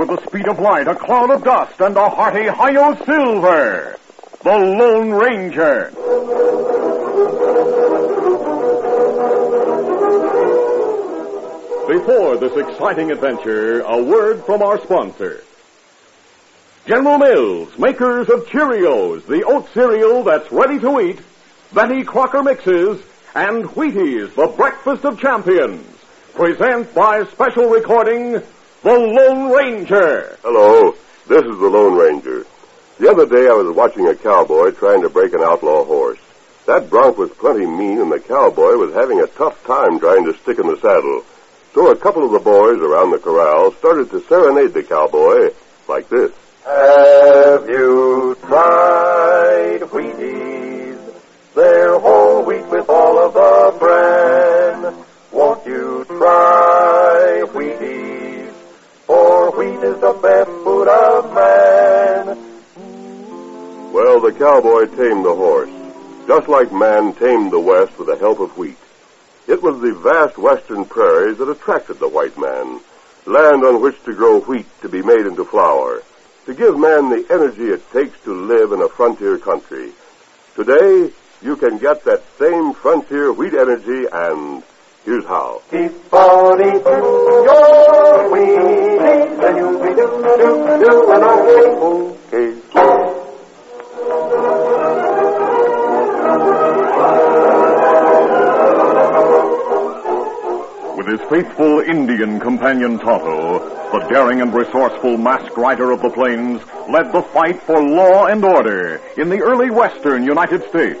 with the speed of light, a cloud of dust, and a hearty Hi-Yo Silver, the Lone Ranger. Before this exciting adventure, a word from our sponsor. General Mills, makers of Cheerios, the oat cereal that's ready to eat, Betty Crocker mixes, and Wheaties, the breakfast of champions, present by special recording, The Lone Ranger. Hello, this is the Lone Ranger. The other day I was watching a cowboy trying to break an outlaw horse. That bronc was plenty mean, and the cowboy was having a tough time trying to stick in the saddle. So a couple of the boys around the corral started to serenade the cowboy like this. Have you tried Wheaties? They're whole wheat with all of the bran. Won't you try Wheaties? Wheat is the best food of man. Well, the cowboy tamed the horse, just like man tamed the West with the help of wheat. It was the vast western prairies that attracted the white man, land on which to grow wheat to be made into flour, to give man the energy it takes to live in a frontier country. Today, you can get that same frontier wheat energy, and here's how. Keep eating your Wheaties, and you'll be do do doing okay. Okay. With his faithful Indian companion Tonto, the daring and resourceful masked rider of the plains led the fight for law and order in the early western United States.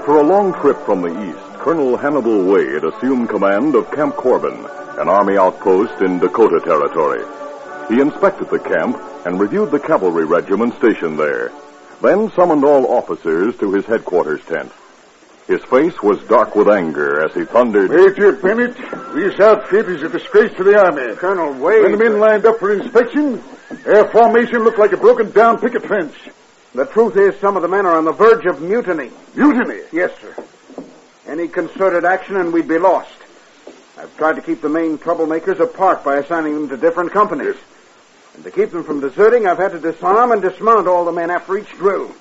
After a long trip from the east, Colonel Hannibal Wade assumed command of Camp Corbin, an army outpost in Dakota Territory. He inspected the camp and reviewed the cavalry regiment stationed there, then summoned all officers to his headquarters tent. His face was dark with anger as he thundered, Major Bennett, this outfit is a disgrace to the Army. Colonel Wade. When the men lined up for inspection, their formation looked like a broken down picket fence. The truth is, some of the men are on the verge of mutiny. Mutiny. Yes, sir. Any concerted action and we'd be lost. I've tried to keep the main troublemakers apart by assigning them to different companies. And to keep them from deserting, I've had to disarm and dismount all the men after each drill.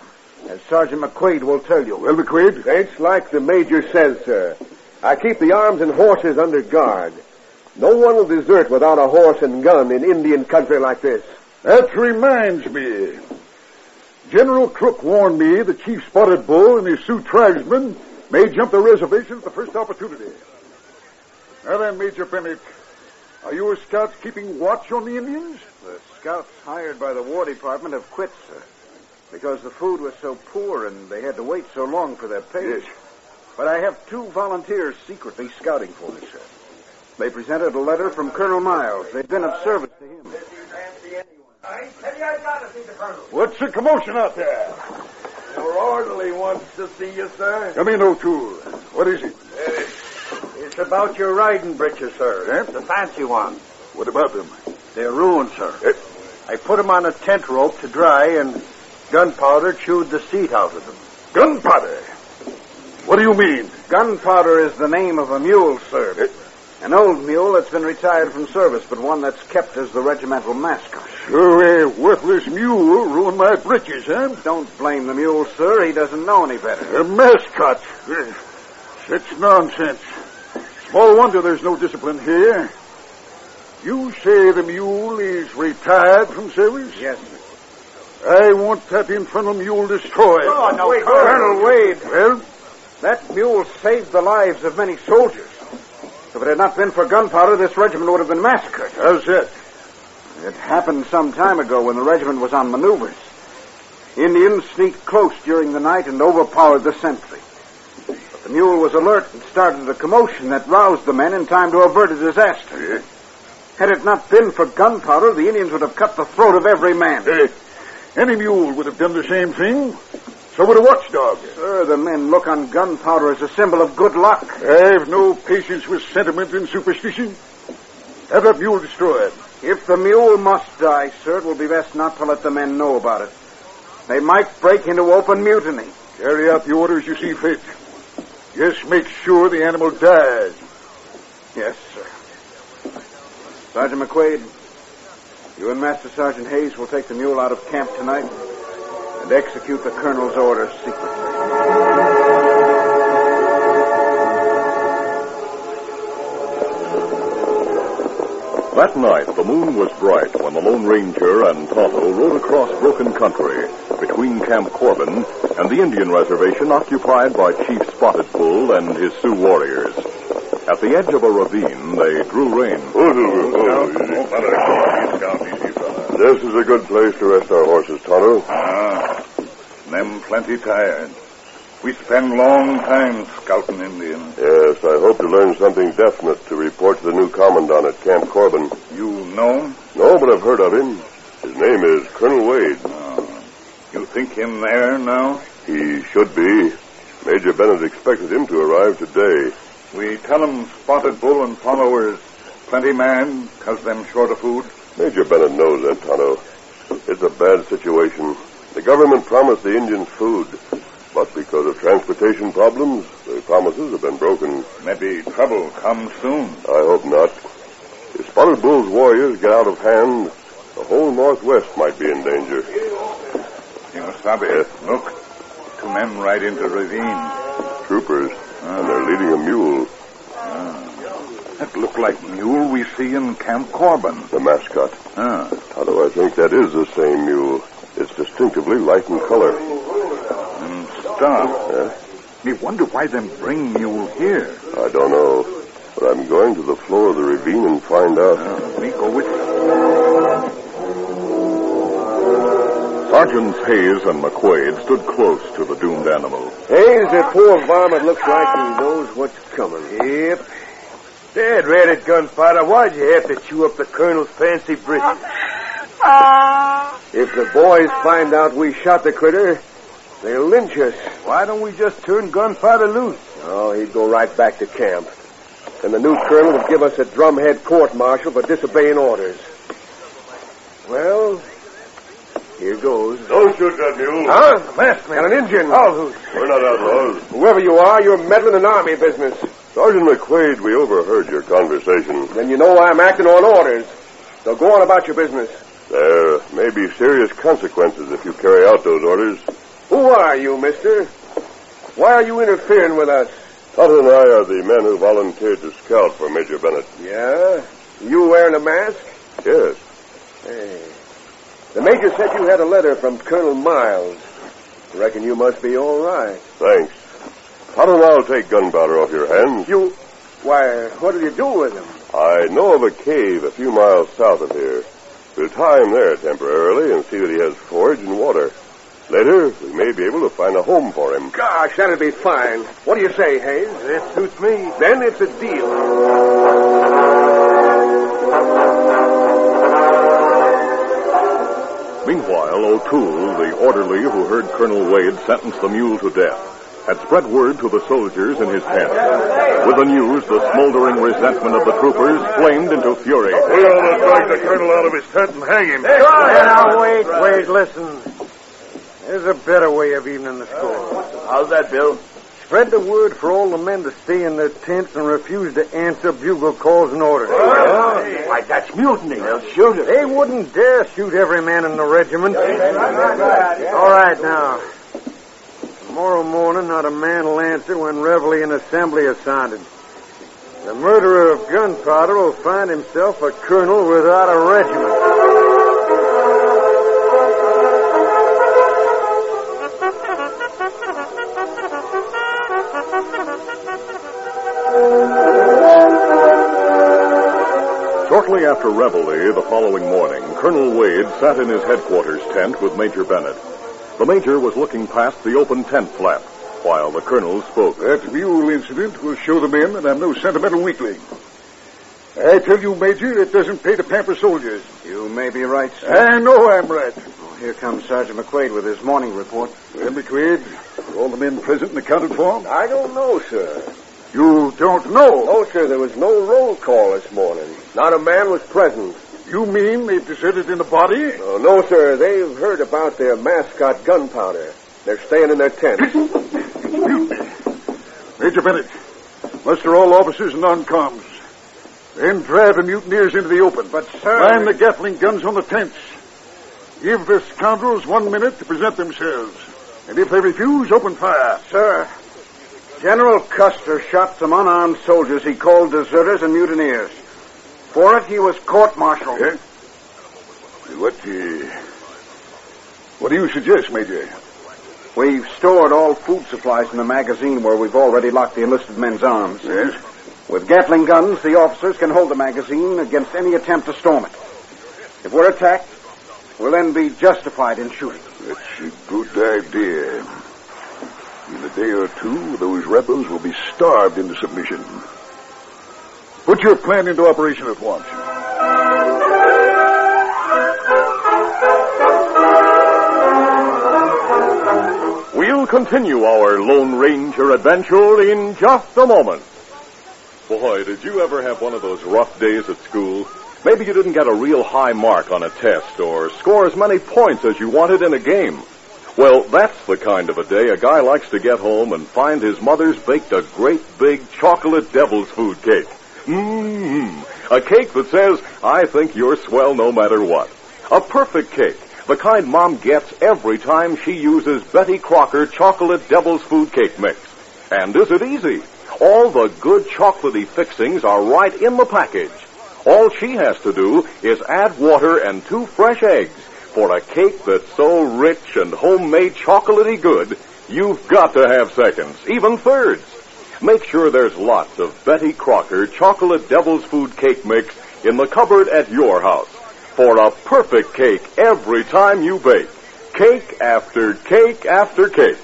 As Sergeant McQuaid will tell you. Well, McQuaid, It's like the Major says, sir. I keep the arms and horses under guard. No one will desert without a horse and gun in Indian country like this. that reminds me. General Crook warned me that Chief Spotted Bull and his Sioux tribesmen may jump the reservation at the first opportunity. Now then, Major Bennett, are your scouts keeping watch on the Indians? The scouts hired by the War Department have quit, sir. Because the food was so poor and they had to wait so long for their pay. Yes. But I have two volunteers secretly scouting for me, sir. They presented a letter from Colonel Miles. They've been of service to him. What's the commotion out there? Your orderly wants to see you, sir. Come in, O'Toole. What is it? It's about your riding breeches, sir. Eh? The fancy ones. What about them? They're ruined, sir. Eh? I put them on a tent rope to dry, and gunpowder chewed the seat out of them. Gunpowder. What do you mean? Gunpowder is the name of a mule, sir. An old mule that's been retired from service, but one that's kept as the regimental mascot. Sure, a worthless mule ruined my breeches, huh? Don't blame the mule, sir. He doesn't know any better. A mascot. Such nonsense. Small wonder there's no discipline here. You say the mule is retired from service? Yes, sir. I want that infernal mule destroyed. Oh, no, Wait, Colonel Wade. Well, That mule saved the lives of many soldiers. If it had not been for gunpowder, this regiment would have been massacred. how's that? It happened some time ago when the regiment was on maneuvers. Indians sneaked close during the night and overpowered the sentry. But The mule was alert and started a commotion that roused the men in time to avert a disaster. Eh? Had it not been for gunpowder, the Indians would have cut the throat of every man. Hey, any mule would have done the same thing. So would a watchdog. Sir, the men look on gunpowder as a symbol of good luck. I've no patience with sentiment and superstition. Have that mule destroyed. If the mule must die, sir, it will be best not to let the men know about it. They might break into open mutiny. Carry out the orders you see fit. Just make sure the animal dies. Yes, sir. Sergeant McQuaid, you and Master Sergeant Hayes will take the mule out of camp tonight and execute the colonel's orders secretly. That night, the moon was bright when the Lone Ranger and Tonto rode across broken country between Camp Corbin and the Indian reservation occupied by Chief Spotted Bull and his Sioux warriors. At the edge of a ravine, they drew rein. This is a good place to rest our horses, Tonto. Ah, them plenty tired. We spend long time scouting Indians. Yes, I hope to learn something definite to report to the new commandant at Camp Corbin. You know? No, but I've heard of him. His name is Colonel Wade. Ah, you think him there now? He should be. Major Bennett expected him to arrive today. We tell him Spotted Bull and followers plenty man, cause them short of food. Major Bennett knows that, Tonto. It's a bad situation. The government promised the Indians food, but because of transportation problems, the promises have been broken. Maybe trouble comes soon. I hope not. If Spotted Bull's warriors get out of hand, the whole Northwest might be in danger. You sabe, look. Two men ride into ravine. Troopers, and they're leading a mule, That look like mule we see in Camp Corbin. the mascot. Ah, Tonto, I think that is the same mule. It's distinctively light in color. And stop. Yeah? Me wonder why them bring you here. I don't know, but I'm going to the floor of the ravine and find out. Uh, me go with you. Sergeants Hayes and McQuaid stood close to the doomed animal. Hayes, that poor varmint looks like he knows what's coming. Yep. Dad ran at gunpowder. Why'd you have to chew up the colonel's fancy britches? If the boys find out we shot the critter, they'll lynch us. Why don't we just turn gunpowder loose? Oh, he'd go right back to camp. And the new colonel would give us a drumhead court martial for disobeying orders. Well, here goes. Don't shoot that mule. Huh? Masked man, an Indian. Oh, We're not outlaws. whoever you are, you're meddling in army business. Sergeant McQuaid, we overheard your conversation. Then you know why I'm acting on orders. So go on about your business. There may be serious consequences if you carry out those orders. Who are you, mister? Why are you interfering with us? Tonto and I are the men who volunteered to scout for Major Bennett. Yeah? You wearing a mask? Yes. Hey. The major said you had a letter from Colonel Miles. Reckon you must be all right. Thanks. Tonto and I'll take gunpowder off your hands. You. Why, what'll you do with him? I know of a cave a few miles south of here. We'll tie him there temporarily and see that he has forage and water. Later, we may be able to find a home for him. Gosh, that'll be fine. What do you say, Hayes? That suits me. Then it's a deal. Meanwhile, O'Toole, the orderly who heard Colonel Wade sentence the mule to death, had spread word to the soldiers in his tent. With the news, the smoldering resentment of the troopers flamed into fury. We ought to drag the colonel out of his tent and hang him. Now, wait, wait, listen. There's a better way of evening the score. How's that, Bill? Spread the word for all the men to stay in their tents and refuse to answer bugle calls and orders. Why, that's mutiny. They'll shoot us. They wouldn't dare shoot every man in the regiment. All right, now. Tomorrow morning, not a man will answer when reveille and assembly are sounded. The murderer of gunpowder will find himself a colonel without a regiment. After reveille the following morning, Colonel Wade sat in his headquarters tent with Major Bennett. The major was looking past the open tent flap while the colonel spoke. That mule incident will show the men that I'm no sentimental weakling. I tell you, Major, it doesn't pay to pamper soldiers. You may be right, sir. I know I'm right. Oh, here comes Sergeant McQuaid with his morning report. Well, McQuaid, are all the men present and accounted for? I don't know, sir. You don't know? No, sir, there was no roll call this morning. Not a man was present. You mean they've deserted in the body? Oh, no, sir, they've heard about their mascot gunpowder. They're staying in their tents. Major Bennett, muster all officers and non-coms. Then drive the mutineers into the open. But, sir... Line the Gatling guns on the tents. Give the scoundrels one minute to present themselves. And if they refuse, open fire. Sir, General Custer shot some unarmed soldiers he called deserters and mutineers. For it, he was court-martialed. Yeah? What, uh, what do you suggest, Major? We've stored all food supplies in the magazine where we've already locked the enlisted men's arms. Yes? With Gatling guns, the officers can hold the magazine against any attempt to storm it. If we're attacked, we'll then be justified in shooting. That's a good idea. In a day or two, those rebels will be starved into submission. Put your plan into operation at once. We'll continue our Lone Ranger adventure in just a moment. Boy, did you ever have one of those rough days at school? Maybe you didn't get a real high mark on a test or score as many points as you wanted in a game. Well, that's the kind of a day a guy likes to get home and find his mother's baked a great big chocolate devil's food cake. Mmm, a cake that says, I think you're swell no matter what. A perfect cake, the kind Mom gets every time she uses Betty Crocker chocolate devil's food cake mix. And is it easy? All the good chocolatey fixings are right in the package. All she has to do is add water and two fresh eggs for a cake that's so rich and homemade chocolatey good, you've got to have seconds, even thirds. Make sure there's lots of Betty Crocker chocolate devil's food cake mix in the cupboard at your house for a perfect cake every time you bake. Cake after cake after cake.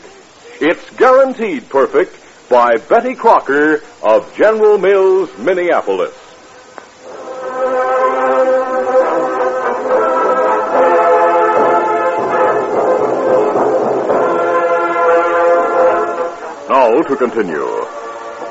It's guaranteed perfect by Betty Crocker of General Mills, Minneapolis. Now to continue.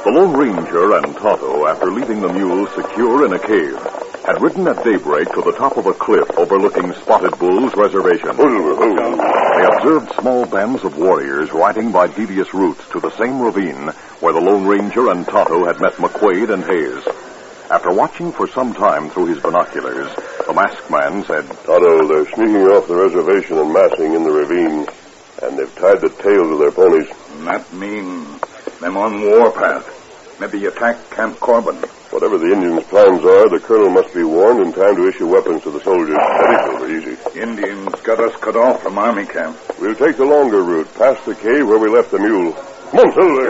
The Lone Ranger and Tonto, after leaving the mules secure in a cave, had ridden at daybreak to the top of a cliff overlooking Spotted Bull's reservation. They observed small bands of warriors riding by devious routes to the same ravine where the Lone Ranger and Tonto had met McQuaid and Hayes. After watching for some time through his binoculars, the masked man said, Tonto, they're sneaking off the reservation and massing in the ravine, and they've tied the tails of their ponies. That mean them on warpath. Maybe attack Camp Corbin. Whatever the Indians' plans are, the colonel must be warned in time to issue weapons to the soldiers. That ain't over easy. Indians got us cut off from army camp. We'll take the longer route, past the cave where we left the mule. Come on, Silver.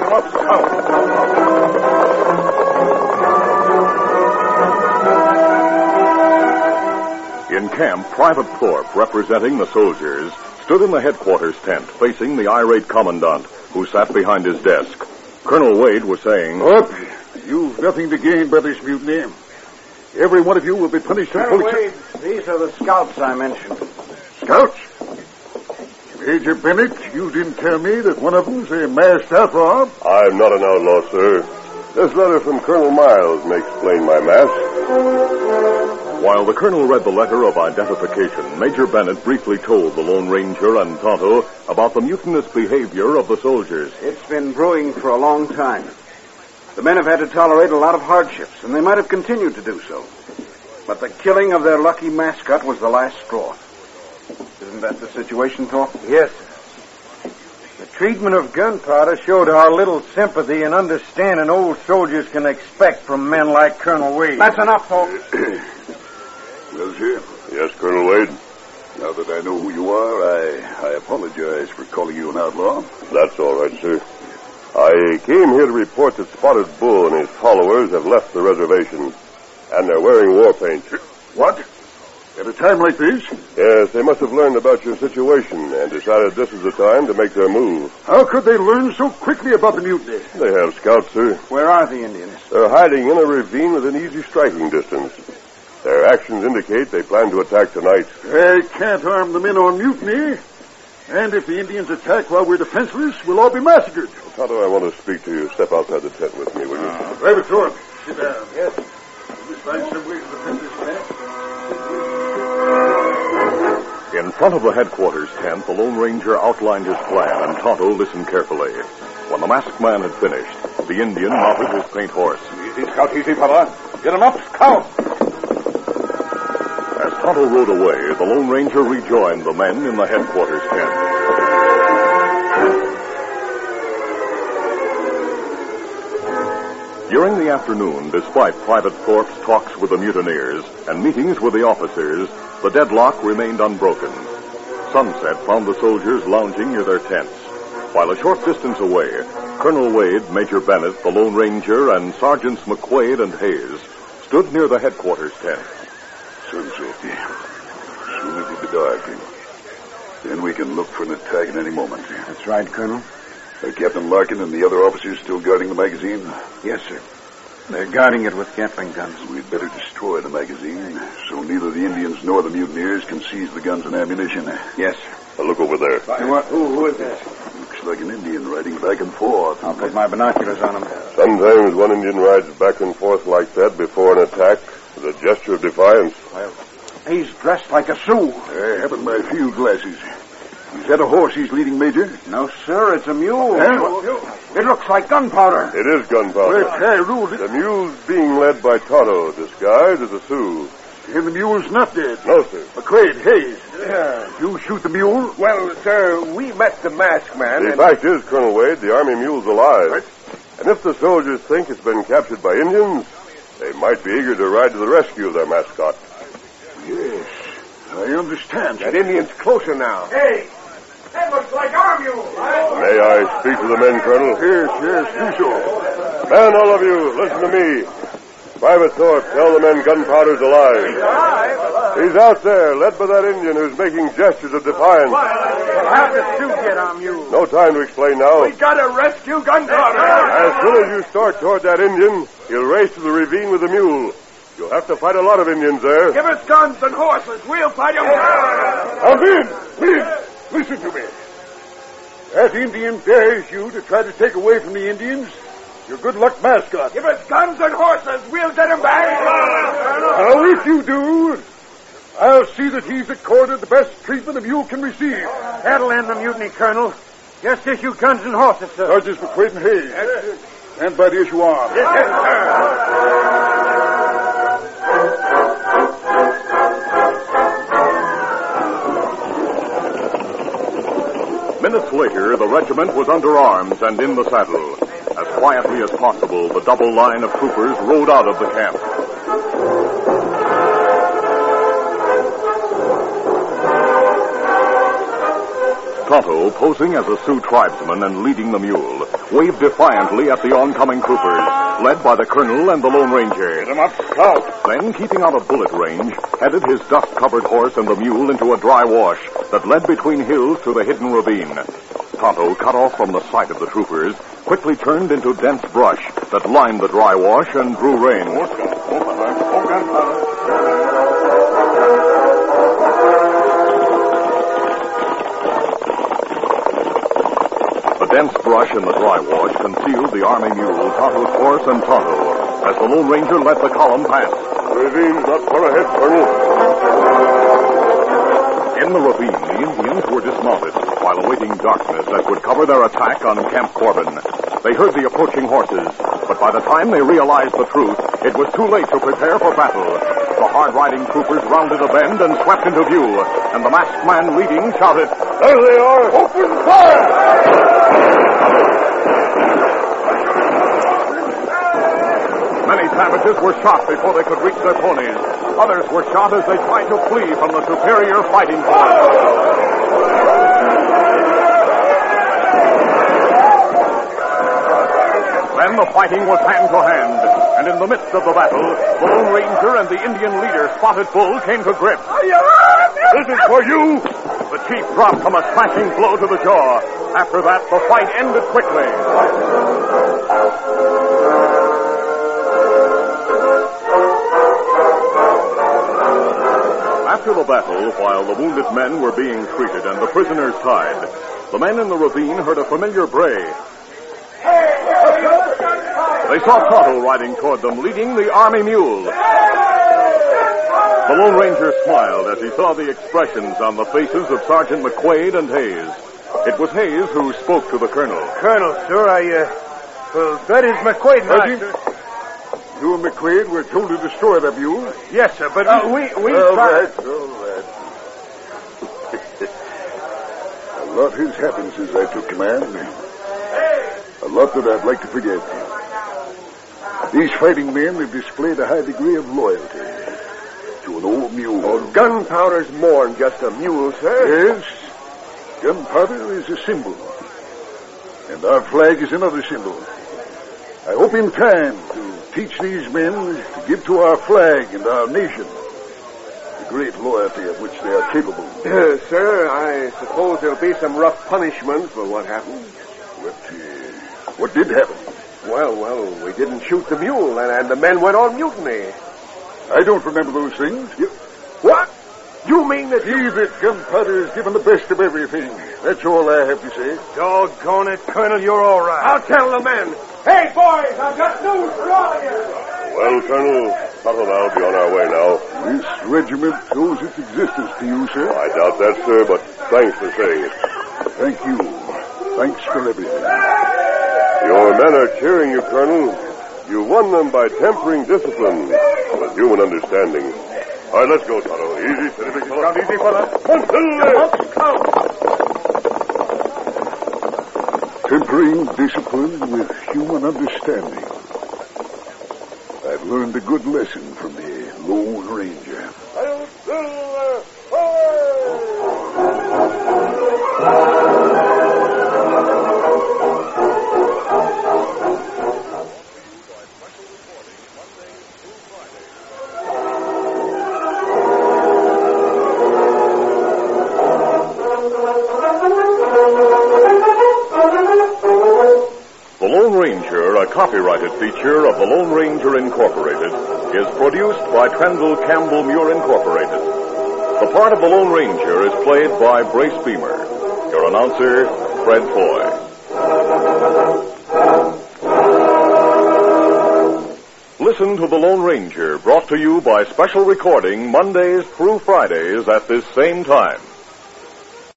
In camp, Private Thorpe, representing the soldiers, stood in the headquarters tent facing the irate commandant, who sat behind his desk. Colonel Wade was saying, Up. You've nothing to gain by this mutiny. Every one of you will be punished Colonel fully. Wade, these are the scouts I mentioned. Scouts? Major Bennett, you didn't tell me that one of them's a masked outlaw. I'm not an outlaw, sir. This letter from Colonel Miles may explain my mask. While the colonel read the letter of identification, Major Bennett briefly told the Lone Ranger and Tonto about the mutinous behavior of the soldiers. It's been brewing for a long time. The men have had to tolerate a lot of hardships, and they might have continued to do so. But the killing of their lucky mascot was the last straw. Isn't that the situation, Thorpe? Yes, sir. The treatment of gunpowder showed how little sympathy and understanding old soldiers can expect from men like Colonel Wade. That's enough, Thorpe. Well, sir, Yes, Colonel Wade. now that I know who you are, I, I apologize for calling you an outlaw. That's all right, sir. I came here to report that Spotted Bull and his followers have left the reservation, and they're wearing war paint. What? At a time like this? Yes, they must have learned about your situation and decided this is the time to make their move. How could they learn so quickly about the mutiny? They have scouts, sir. Where are the Indians? They're hiding in a ravine within easy striking distance. Their actions indicate they plan to attack tonight. They can't arm the men on mutiny. And if the Indians attack while we're defenseless, we'll all be massacred. Tonto, I want to speak to you. Step outside the tent with me, will you? Ah. Private Thorpe, sit down. Yes. We'll find some way to defend this camp. In front of the headquarters tent, the Lone Ranger outlined his plan, and Tonto listened carefully. When the masked man had finished, the Indian mounted his paint horse. Easy, Scout, easy, fella. Get him up, Scout. Tonto rode away, the Lone Ranger rejoined the men in the headquarters tent. During the afternoon, despite Private Thorpe's talks with the mutineers and meetings with the officers, the deadlock remained unbroken. Sunset found the soldiers lounging near their tents, while a short distance away, Colonel Wade, Major Bennett, the Lone Ranger, and Sergeants McQuaid and Hayes stood near the headquarters tent. Sunset. Soon as it be dark. Then we can look for an attack at any moment. That's right, Colonel. Are Captain Larkin and the other officers still guarding the magazine? Yes, sir. They're guarding it with Gatling guns. We'd better destroy the magazine so neither the Indians nor the mutineers can seize the guns and ammunition. Yes, sir. Now look over there. What, who, who is this? Looks like an Indian riding back and forth. I'll put my binoculars on him. Sometimes one Indian rides back and forth like that before an attack with a gesture of defiance. Well, he's dressed like a Sioux. I haven't my field glasses. Is that a horse he's leading, Major? No, sir, it's a mule. Huh? It looks like gunpowder. It is gunpowder. Well, I ruled. The mule's being led by Tonto, disguised as a Sioux. And the mule's not dead. No, sir. McQuaid, Hayes. Yeah. You shoot the mule? Well, sir, we met the masked man. The and- fact is, Colonel Wade, the army mule's alive. And if the soldiers think it's been captured by Indians, they might be eager to ride to the rescue of their mascot. Yes. I understand. That Indian's closer now. Hey, that looks like our mule. May I speak to the men, Colonel? Yes, yes, do so. Men, all of you, listen to me. Private Thorpe, tell the men gunpowder's alive. He's out there, led by that Indian who's making gestures of defiance. How did Sioux get our mule? No time to explain now. We gotta rescue gunpowder. As soon as you start toward that Indian, he'll race to the ravine with the mule. You'll have to fight a lot of Indians there. Give us guns and horses. We'll fight them. Now, men, please, listen to me. That Indian dares you to try to take away from the Indians your good luck mascot. Give us guns and horses. We'll get him back. Now, if you do, I'll see that he's accorded the best treatment a mule can receive. That'll end the mutiny, Colonel. Just issue guns and horses, sir. Sergeants McQuaid and Hayes. Stand by to issue arms. Minutes later, the regiment was under arms and in the saddle. As quietly as possible, the double line of troopers rode out of the camp. Tonto, posing as a Sioux tribesman and leading the mule, waved defiantly at the oncoming troopers, led by the colonel and the Lone Ranger. Get him up, Scout. Then, keeping out of bullet range, headed his dust-covered horse and the mule into a dry wash that led between hills to the hidden ravine. Tonto, cut off from the sight of the troopers, quickly turned into dense brush that lined the dry wash and drew rein. Dense brush in the dry wash concealed the army mule, Tonto's horse, and Tonto as the Lone Ranger let the column pass. Ravine's not far ahead, Colonel. In the ravine, the Indians were dismounted while awaiting darkness that would cover their attack on Camp Corbin. They heard the approaching horses, but by the time they realized the truth, it was too late to prepare for battle. The hard-riding troopers rounded a bend and swept into view, and the masked man leading shouted, There they are! Open fire! Many savages were shot before they could reach their ponies. Others were shot as they tried to flee from the superior fighting force. Then the fighting was hand to hand. And in the midst of the battle, the Lone Ranger and the Indian leader, Spotted Bull, came to grips. This is for you! The chief dropped from a smashing blow to the jaw. After that, the fight ended quickly. After the battle, while the wounded men were being treated and the prisoners tied, the men in the ravine heard a familiar bray. They saw Tonto riding toward them, leading the army mule. The Lone Ranger smiled as he saw the expressions on the faces of Sergeant McQuaid and Hayes. It was Hayes who spoke to the colonel. Colonel, sir, I, uh, well, that is McQuaid, Sergeant? master. You and McQuaid were told to destroy the mule. Yes, sir, but uh, we, we all tried- right, all right. a lot has happened since I took command. A lot that I'd like to forget. These fighting men have displayed a high degree of loyalty to an old mule. Oh, gunpowder's more than just a mule, sir. Yes, gunpowder is a symbol, and our flag is another symbol. I hope in time to teach these men to give to our flag and our nation the great loyalty of which they are capable. Uh, sir, I suppose there'll be some rough punishment for what happened. What, uh, what did happen? Well, well, we didn't shoot the mule, and, and the men went on mutiny. I don't remember those things. You, What? You mean that see that gunpowder is given the best of everything. That's all I have to say. Doggone it, Colonel, you're all right. I'll tell the men. Hey, boys, I've got news for all of you. Well, Colonel, Tonto and I'll be on our way now. This regiment owes its existence to you, sir. I doubt that, sir, but thanks for saying it. Thank you. Thanks for everything. Your men are cheering you, Colonel. You won them by tempering discipline with human understanding. All right, let's go, Tonto. Easy, steady, big fella. Count easy, fella. Tempering discipline with human understanding. I've learned a good lesson from the Lone Ranger. Feature of the Lone Ranger Incorporated, is produced by Trendle Campbell Muir Incorporated. The part of the Lone Ranger is played by Brace Beemer. Your announcer, Fred Foy. Listen to The Lone Ranger, brought to you by special recording Mondays through Fridays at this same time.